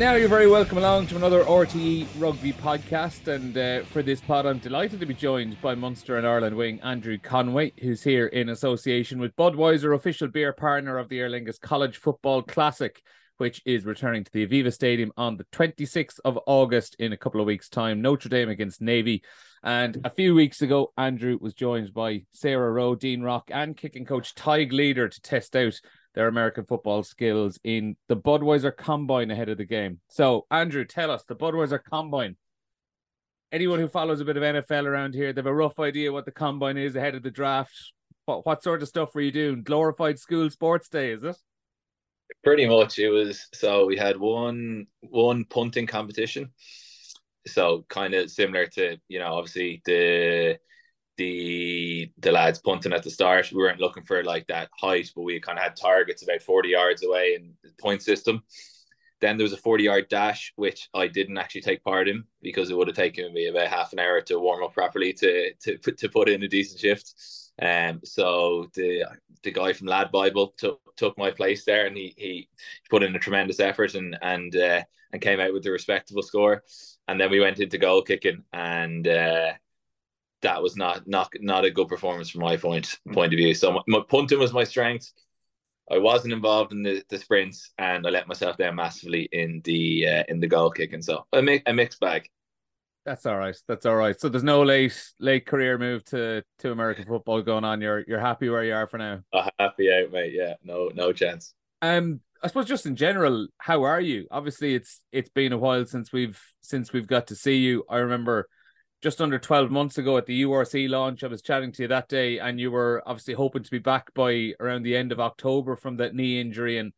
Now you're very welcome along to another RTE Rugby podcast, and uh, for this pod, I'm delighted to be joined by Munster and Ireland wing Andrew Conway, who's here in association with Budweiser, official beer partner of the Aer Lingus College Football Classic, which is returning to the Aviva Stadium on the 26th of August in a couple of weeks' time. Notre Dame against Navy, and a few weeks ago, Andrew was joined by Sarah Rowe, Dean Rock, and kicking coach Tadhg Leader to test out their American football skills in the Budweiser Combine ahead of the game. So, Andrew, tell us the Budweiser Combine. Anyone who follows a bit of NFL around here, they have a rough idea what the combine is ahead of the draft. What what sort of stuff were you doing? Glorified school sports day, is it? Pretty much. It was so we had one one punting competition. So kind of similar to, you know, obviously the the the lads punting at the start. We weren't looking for like that height, but we kind of had targets about 40 yards away in the point system. Then there was a 40 yard dash, which I didn't actually take part in because it would have taken me about half an hour to warm up properly to to to put in a decent shift. Um, so the the guy from Lad Bible took took my place there, and he he put in a tremendous effort and and uh, and came out with a respectable score. And then we went into goal kicking, and uh, that was not not not a good performance from my point point of view. So my, my punting was my strength. I wasn't involved in the, the sprints, and I let myself down massively in the uh, in the goal kicking. So a, mi- a mixed bag. That's all right. That's all right. So there's no late late career move to to American football going on. You're you're happy where you are for now. Oh, happy out, mate. Yeah, no no chance. Um, I suppose just in general, how are you? Obviously, it's it's been a while since we've since we've got to see you. I remember just under 12 months ago at the URC launch. I was chatting to you that day, and you were obviously hoping to be back by around the end of October from that knee injury. And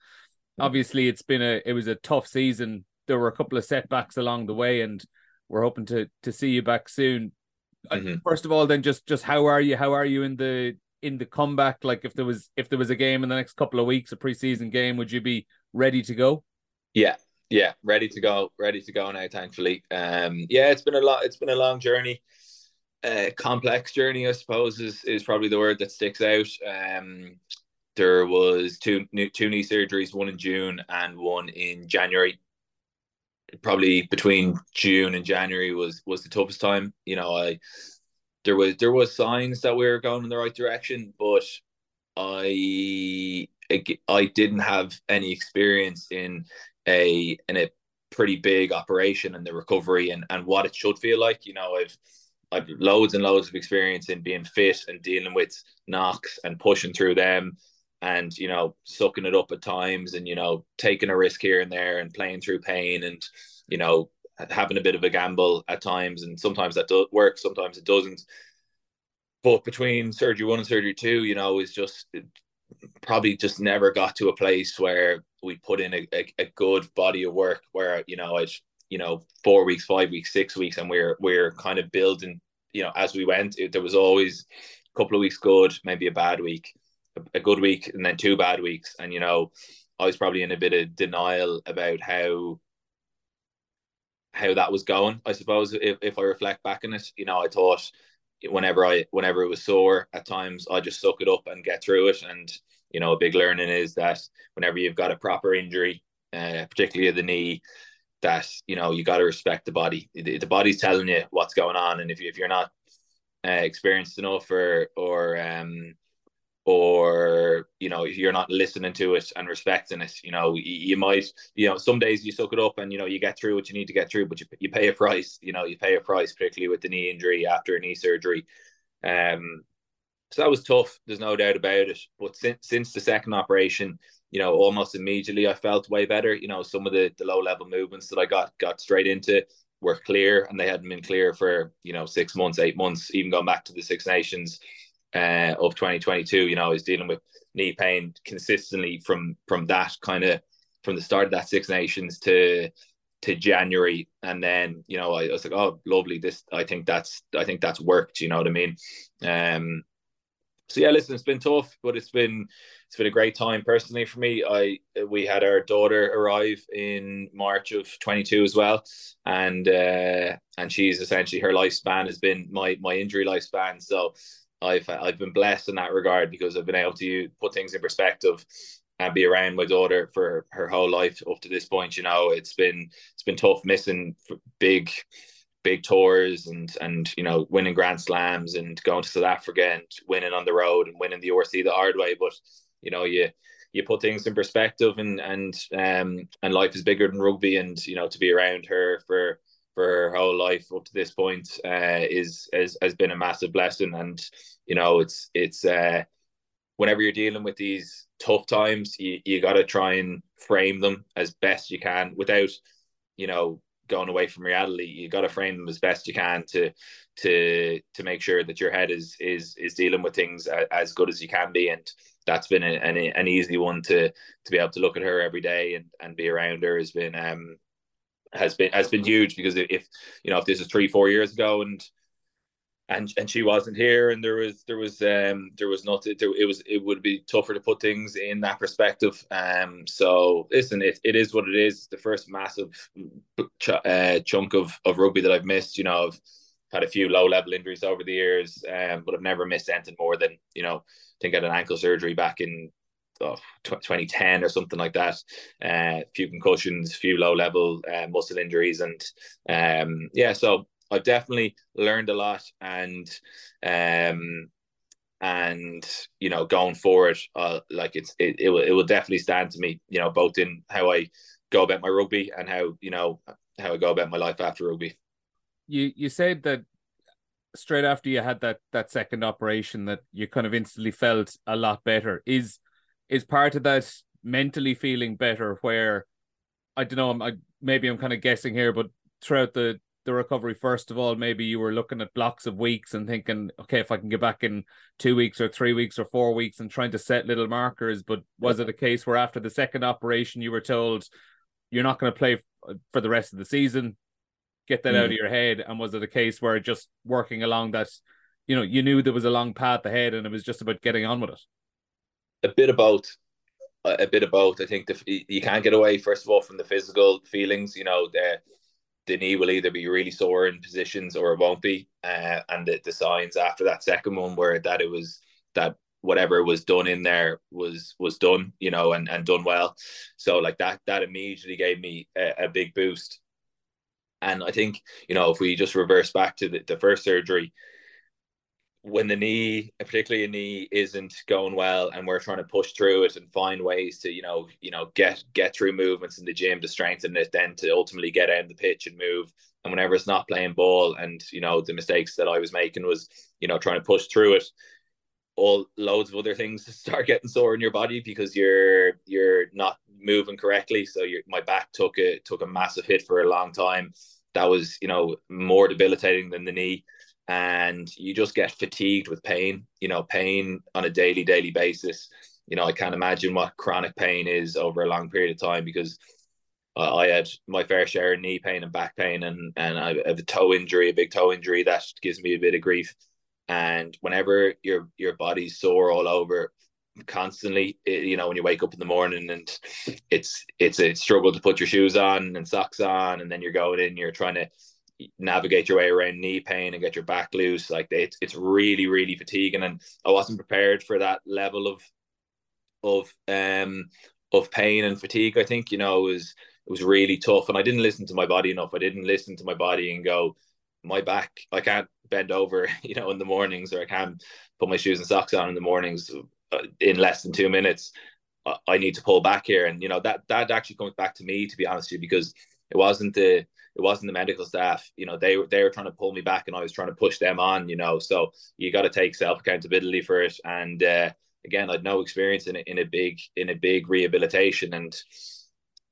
obviously, it's been a it was a tough season. There were a couple of setbacks along the way, and we're hoping to to see you back soon. Uh, mm-hmm. First of all, then just just how are you? How are you in the in the comeback? Like if there was if there was a game in the next couple of weeks, a preseason game, would you be ready to go? Yeah, yeah, ready to go, ready to go now. Thankfully, um, yeah, it's been a lot. It's been a long journey, uh, complex journey. I suppose is is probably the word that sticks out. Um, there was two two knee surgeries, one in June and one in January. Probably between June and January was was the toughest time. You know, I there was there was signs that we were going in the right direction, but I I didn't have any experience in a in a pretty big operation and the recovery and, and what it should feel like. You know, I've I've loads and loads of experience in being fit and dealing with knocks and pushing through them and you know sucking it up at times and you know taking a risk here and there and playing through pain and you know having a bit of a gamble at times and sometimes that does work sometimes it doesn't but between surgery one and surgery two you know is just probably just never got to a place where we put in a, a, a good body of work where you know it's you know four weeks five weeks six weeks and we're we're kind of building you know as we went it, there was always a couple of weeks good maybe a bad week a, a good week and then two bad weeks. And you know i was probably in a bit of denial about how how that was going i suppose if, if i reflect back on it. You know i thought whenever I whenever it was sore at times I just suck it up and get through it. And you know a big learning is that whenever you've got a proper injury uh, particularly the knee that you know you got to respect the body. The, the, body's telling you what's going on. And if, you, if you're not uh, experienced enough or or um or you know if you're not listening to it and respecting it you know you, you, might you know some days you suck it up and you know you get through what you need to get through but you, you pay a price you know you pay a price particularly with the knee injury after a knee surgery. Um so that was tough there's no doubt about it. But since since the second operation you know almost immediately i felt way better. You know some of the the low level movements that i got got straight into were clear and they hadn't been clear for you know six months eight months even going back to the six nations uh, of 2022. You know, I was dealing with knee pain consistently from from that kind of from the start of that Six Nations to to January, and then you know I, I, was like, oh, lovely. This I think that's I think that's worked. You know what I mean? Um. So yeah, listen, it's been tough, but it's been it's been a great time personally for me. I we had our daughter arrive in March of 22 as well, and uh, and she's essentially her lifespan has been my my injury lifespan. So I've I've been blessed in that regard because I've been able to put things in perspective and be around my daughter for her whole life up to this point. You know, it's been it's been tough missing big big tours and and you know winning grand slams and going to South Africa and winning on the road and winning the URC the hard way but you know you you put things in perspective and and um and life is bigger than rugby and you know to be around her for for her whole life up to this point uh, is, is has been a massive blessing. And you know it's it's uh whenever you're dealing with these tough times you, you got to try and frame them as best you can without you know going away from reality. You got to frame them as best you can to to to make sure that your head is is is dealing with things as good as you can be. And that's been an, an, easy one to to be able to look at her every day and and be around her has been um has been has been huge because if you know if this is three four years ago and and and she wasn't here and there was there was um there was nothing there, it was it would be tougher to put things in that perspective. Um so listen it, it is what it is. The first massive ch- uh, chunk of of rugby that I've missed you know I've had a few low level injuries over the years um but I've never missed anything more than you know I think I had an ankle surgery back in oh, 2010 or something like that. Uh, few concussions, few low level uh, muscle injuries, and um, yeah, so I've definitely learned a lot and um and you know going forward uh, like it's it, it will it will definitely stand to me you know both in how I go about my rugby and how you know how I go about my life after rugby you you said that straight after you had that that second operation that you kind of instantly felt a lot better is is part of that mentally feeling better where I don't know I'm I, maybe I'm kind of guessing here but throughout the the recovery first of all maybe you were looking at blocks of weeks and thinking okay if i can get back in two weeks or three weeks or four weeks and trying to set little markers but was it a case where after the second operation you were told you're not going to play for the rest of the season get that mm. out of your head and was it a case where just working along that you know you knew there was a long path ahead and it was just about getting on with it a bit about a bit about. i think the, you can't get away first of all from the physical feelings you know the the knee will either be really sore in positions or it won't be. Uh, and the, the signs after that second one were that it was that whatever was done in there was was done, you know, and, and done well. So like that that immediately gave me a, a big boost. And I think, you know, if we just reverse back to the, the first surgery, when the knee, particularly a knee, isn't going well, and we're trying to push through it and find ways to, you know, you know, get get through movements in the gym to strengthen it, then to ultimately get out the pitch and move. And whenever it's not playing ball, and you know, the mistakes that I was making was, you know, trying to push through it. All loads of other things start getting sore in your body because you're you're not moving correctly. So your my back took a took a massive hit for a long time. That was, you know, more debilitating than the knee and you just get fatigued with pain, you know, pain on a daily, daily basis. You know, I can't imagine what chronic pain is over a long period of time because uh, I had my fair share of knee pain and back pain, and and I have a toe injury, a big toe injury that gives me a bit of grief. And whenever your your body's sore all over constantly, it, you know, when you wake up in the morning and it's it's a struggle to put your shoes on and socks on, and then you're going in, you're trying to navigate your way around knee pain and get your back loose. Like it's it's really really fatiguing, and I wasn't prepared for that level of of um of pain and fatigue. I think you know it was it was really tough, and I didn't listen to my body enough. I didn't listen to my body and go, my back, I can't bend over, you know, in the mornings, or I can't put my shoes and socks on in the mornings uh, in less than two minutes. I need to pull back here, and you know that that actually comes back to me, to be honest with you, because it wasn't the it wasn't the medical staff. You know, they were they were trying to pull me back, and I was trying to push them on. You know, so you got to take self accountability for it. And uh, again, I'd no experience in a, in a big in a big rehabilitation, and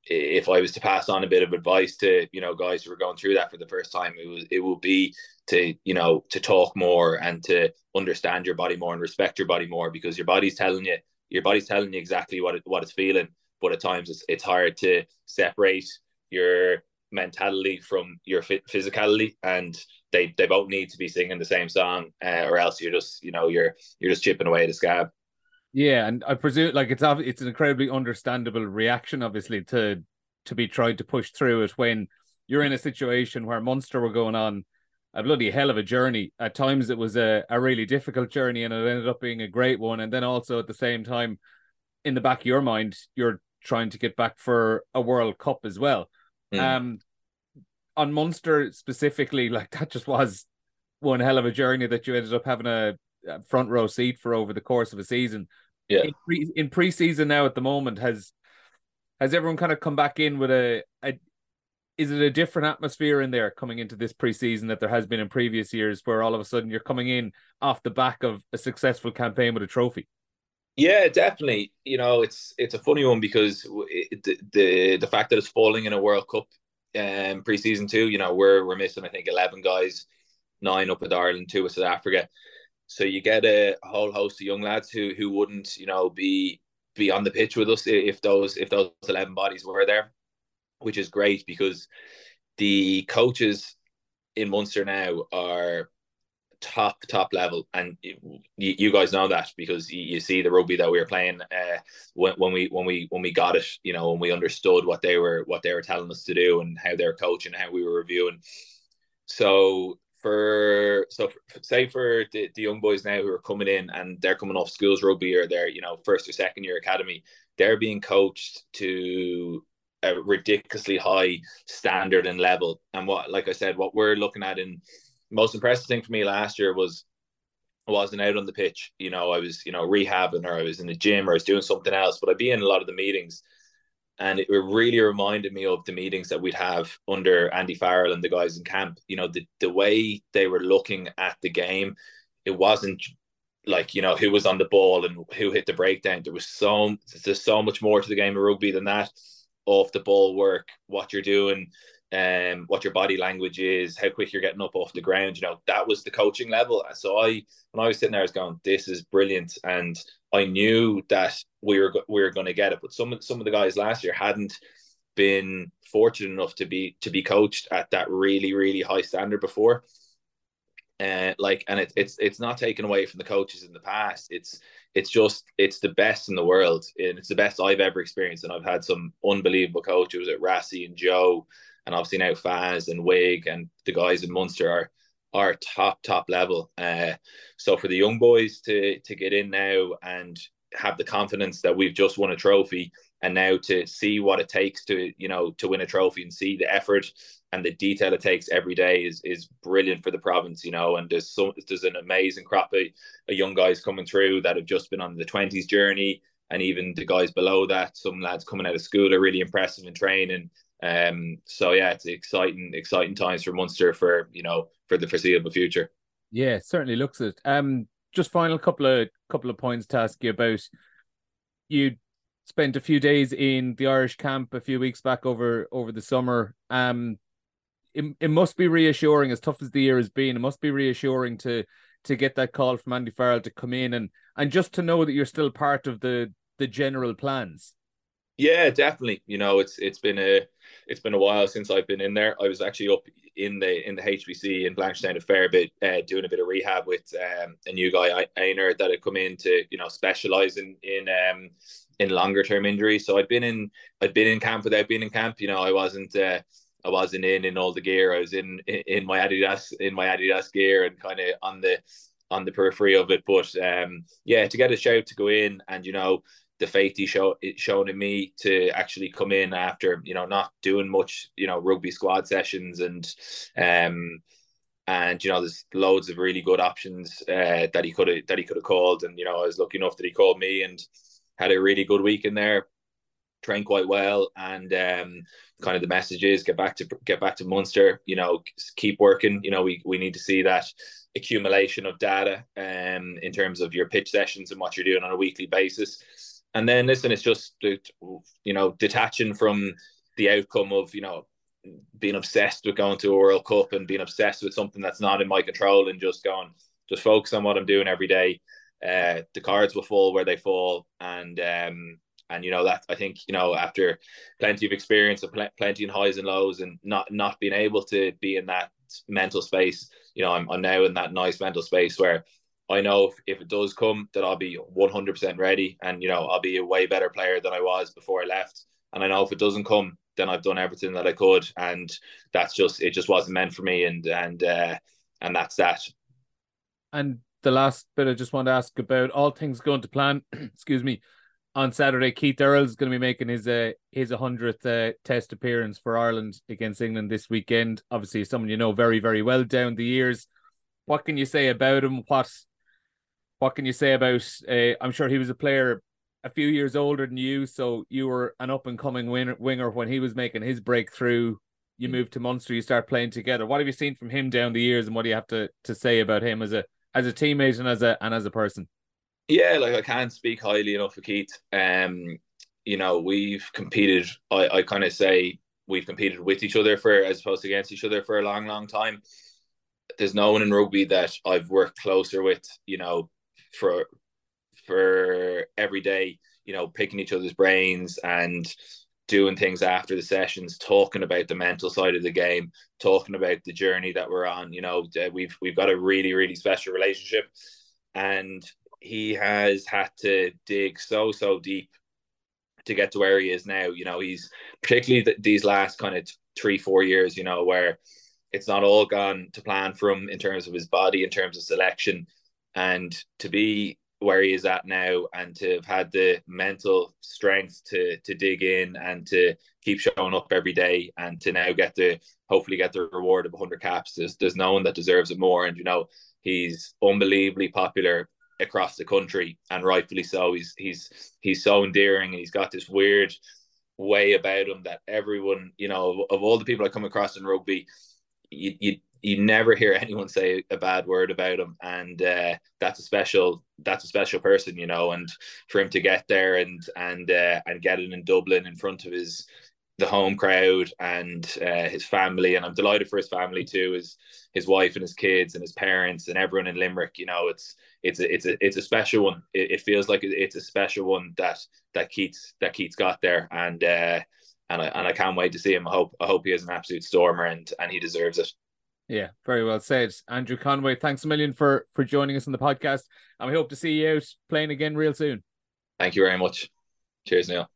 if I was to pass on a bit of advice to you know guys who are going through that for the first time, it was it would be to you know to talk more and to understand your body more and respect your body more because your body's telling you your body's telling you exactly what it, what it's feeling, but at times it's it's hard to separate your mentality from your physicality and they they both need to be singing the same song uh, or else you're just you know you're you're just chipping away at the scab yeah and i presume like it's it's an incredibly understandable reaction obviously to to be tried to push through it when you're in a situation where Munster were going on a bloody hell of a journey. At times it was a, a really difficult journey and it ended up being a great one. And then also at the same time, in the back of your mind, you're trying to get back for a World Cup as well. Mm. Um, on Munster specifically, like that just was one hell of a journey that you ended up having a, a front row seat for over the course of a season. Yeah. In, pre- in preseason now at the moment, has has everyone kind of come back in with a, a is it a different atmosphere in there coming into this preseason that there has been in previous years where all of a sudden you're coming in off the back of a successful campaign with a trophy? Yeah, definitely. You know, it's it's a funny one because it, the, the the fact that it's falling in a World Cup um preseason too, you know, we're we're missing I think 11 guys, nine up with Ireland, two with South Africa. So you get a whole host of young lads who who wouldn't, you know, be be on the pitch with us if those if those 11 bodies were there which is great because the coaches in Munster now are top top level. And you, you guys know that because you, you, see the rugby that we were playing uh, when, when we when we when we got it you know when we understood what they were what they were telling us to do and how they're coaching how we were reviewing. So for so for, say for the, the young boys now who are coming in and they're coming off schools rugby or they're you know first or second year academy they're being coached to a ridiculously high standard and level. And what like i said what we're looking at in most impressive thing for me last year was I wasn't out on the pitch you know i was you know rehabbing or i was in the gym or i was doing something else but i'd be in a lot of the meetings and it really reminded me of the meetings that we'd have under Andy Farrell and the guys in camp. You know, the the way they were looking at the game, it wasn't like you know who was on the ball and who hit the breakdown. There was so there's so much more to the game of rugby than that. Off the ball work, what you're doing, um, what your body language is, how quick you're getting up off the ground. You know, that was the coaching level. So I, when I was sitting there, I was going, "This is brilliant," and I knew that we were we were going to get it. But some some of the guys last year hadn't been fortunate enough to be to be coached at that really really high standard before. Uh, like, and it, it's it's not taken away from the coaches in the past. It's it's just it's the best in the world, and it's the best I've ever experienced. And I've had some unbelievable coaches at Rassie and Joe, and obviously now Faz and Wig, and the guys in Munster are are top top level. Uh, so for the young boys to to get in now and have the confidence that we've just won a trophy and now to see what it takes to you know to win a trophy and see the effort and the detail it takes every day is is brilliant for the province you know and there's so there's an amazing crop of, of young guys coming through that have just been on the 20s journey and even the guys below that some lads coming out of school are really impressive in training um, so yeah, it's exciting, exciting times for Munster for you know for the foreseeable future. Yeah, certainly looks it. Um, just final couple of couple of points to ask you about. You spent a few days in the Irish camp a few weeks back over over the summer. Um, it, it must be reassuring, as tough as the year has been. It must be reassuring to to get that call from Andy Farrell to come in and and just to know that you're still part of the the general plans. Yeah, definitely. You know, it's it's been a it's been a while since I've been in there. I was actually up in the in the HPC in Blanchardstown a fair bit, uh, doing a bit of rehab with um, a new guy Einar that had come in to you know specialize in in um, in longer term injuries. So I'd been in I'd been in camp without being in camp. You know, I wasn't uh, I wasn't in in all the gear. I was in in my Adidas in my Adidas gear and kind of on the on the periphery of it. But um, yeah, to get a shout to go in and you know the faith he show shown in me to actually come in after you know not doing much you know rugby squad sessions and um and you know there's loads of really good options uh, that he could have that he could have called. And you know I was lucky enough that he called me and had a really good week in there trained quite well. And um kind of the messages get back to get back to Munster you know keep working. You know we we need to see that accumulation of data um in terms of your pitch sessions and what you're doing on a weekly basis and then listen, it's just you know detaching from the outcome of you know being obsessed with going to a World Cup and being obsessed with something that's not in my control and just going just focus on what I'm doing every day. Uh, the cards will fall where they fall, and um, and you know that I think you know after plenty of experience of pl- plenty of highs and lows and not not being able to be in that mental space, you know I'm I'm now in that nice mental space where I know if, if it does come that I'll be 100% ready and, you know, I'll be a way better player than I was before I left. And I know if it doesn't come, then I've done everything that I could. And that's just, it just wasn't meant for me. And, and, uh, and that's that. And the last bit I just want to ask about all things going to plan, excuse me, on Saturday. Keith Earls is going to be making his uh, his hundredth uh, Test appearance for Ireland against England this weekend. Obviously, someone you know very very well down the years. What can you say about him? What what can you say about? Uh, I'm sure he was a player a few years older than you, so you were an up and coming winger, winger when he was making his breakthrough. You mm. moved to Munster, you start playing together. What have you seen from him down the years, and what do you have to, to say about him as a as a teammate and as a and as a person? Yeah, like I can't speak highly enough of Keith. Um, you know, we've competed. I, I kind of say we've competed with each other for as opposed to against each other for a long, long time. There's no one in rugby that I've worked closer with. You know, for for every day, you know, picking each other's brains and doing things after the sessions, talking about the mental side of the game, talking about the journey that we're on. You know, we've we've got a really really special relationship, and he has had to dig so so deep to get to where he is now. You know, he's particularly th- these last kind of three four years. You know, where it's not all gone to plan for him in terms of his body, in terms of selection, and to be where he is at now and to have had the mental strength to to dig in and to keep showing up every day and to now get the hopefully get the reward of 100 caps there's, there's no one that deserves it more. And you know he's unbelievably popular across the country and rightfully so. He's he's he's so endearing. And he's got this weird way about him that everyone you know of all the people I come across in rugby you, you you never hear anyone say a bad word about him, and uh, that's a special that's a special person, you know. And for him to get there and and uh, and get it in Dublin in front of his the home crowd and uh, his family, and I'm delighted for his family too, his his wife and his kids and his parents and everyone in Limerick. You know, it's it's a it's a it's a special one. It, it feels like it's a special one that that Keith's that Keith's got there, and uh, and I and I can't wait to see him. I hope I hope he is an absolute stormer and and he deserves it. Yeah, very well said. Andrew Conway, thanks a million for for joining us on the podcast. And we hope to see you out playing again real soon. Thank you very much. Cheers, Neil.